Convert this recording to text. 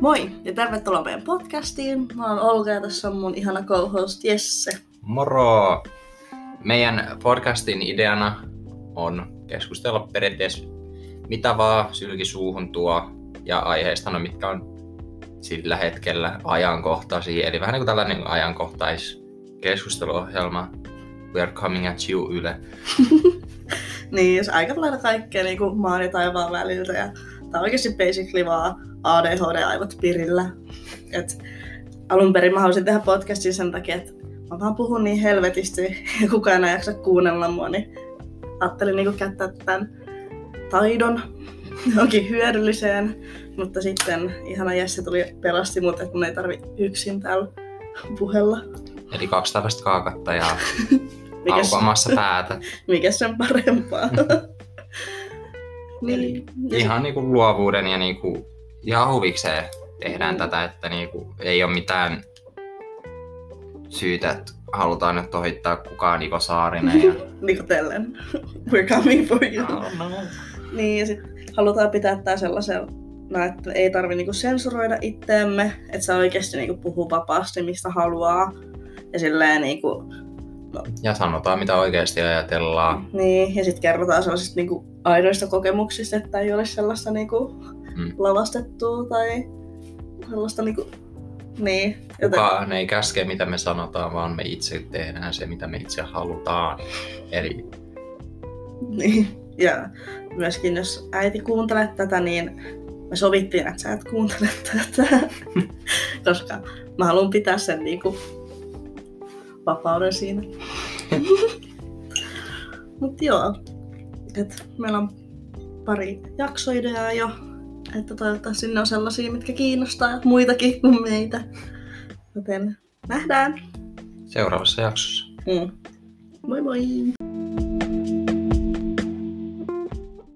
Moi ja tervetuloa meidän podcastiin. Mä oon Olga ja tässä on mun ihana co-host Jesse. Moro! Meidän podcastin ideana on keskustella periaatteessa mitä vaan sylki suuhun tuo ja aiheista, no mitkä on sillä hetkellä ajankohtaisia. Eli vähän niin kuin tällainen ajankohtaiskeskusteluohjelma. We are coming at you Yle. niin, jos aika lailla kaikkea niin kuin maan ja taivaan väliltä. Ja tää on oikeasti basically vaan ADHD-aivot pirillä. Et alun perin mä halusin tehdä podcastin sen takia, että mä vaan puhun niin helvetisti ja kukaan ei jaksa kuunnella mua, niin ajattelin niin käyttää tämän taidon johonkin hyödylliseen, mutta sitten ihana Jesse tuli pelasti mut, että mun ei tarvi yksin täällä puhella. Eli kaksi tällaista kaakatta ja aukomassa päätä. Mikä sen parempaa? niin. Ihan niinku luovuuden ja niinku ihan huvikseen tehdään mm. tätä, että niinku ei ole mitään syytä, että halutaan nyt ohittaa kukaan Niko Saarinen. Ja... Niko Tellen. We're coming for you. No, no. Niin, ja sitten halutaan pitää tää sellaisella, no, että ei tarvi niinku sensuroida itteemme, että saa oikeasti niinku puhua vapaasti, mistä haluaa. Ja silleen niinku. Ja sanotaan, mitä oikeasti ajatellaan. Niin, ja sitten kerrotaan sellaisista niinku aidoista kokemuksista, että ei ole sellaista niinku mm. lavastettua tai sellaista niinku niin. Joten... Kukaan ei käske, mitä me sanotaan, vaan me itse tehdään se, mitä me itse halutaan. Eli... Niin. Ja myöskin jos äiti kuuntelee tätä, niin me sovittiin, että sä et kuuntele tätä. Koska mä haluan pitää sen niinku vapauden siinä. Mutta joo, et meillä on pari jaksoideaa jo että toivottavasti ne on sellaisia, mitkä kiinnostaa muitakin kuin meitä. Joten nähdään. Seuraavassa jaksossa. Mm. Moi moi!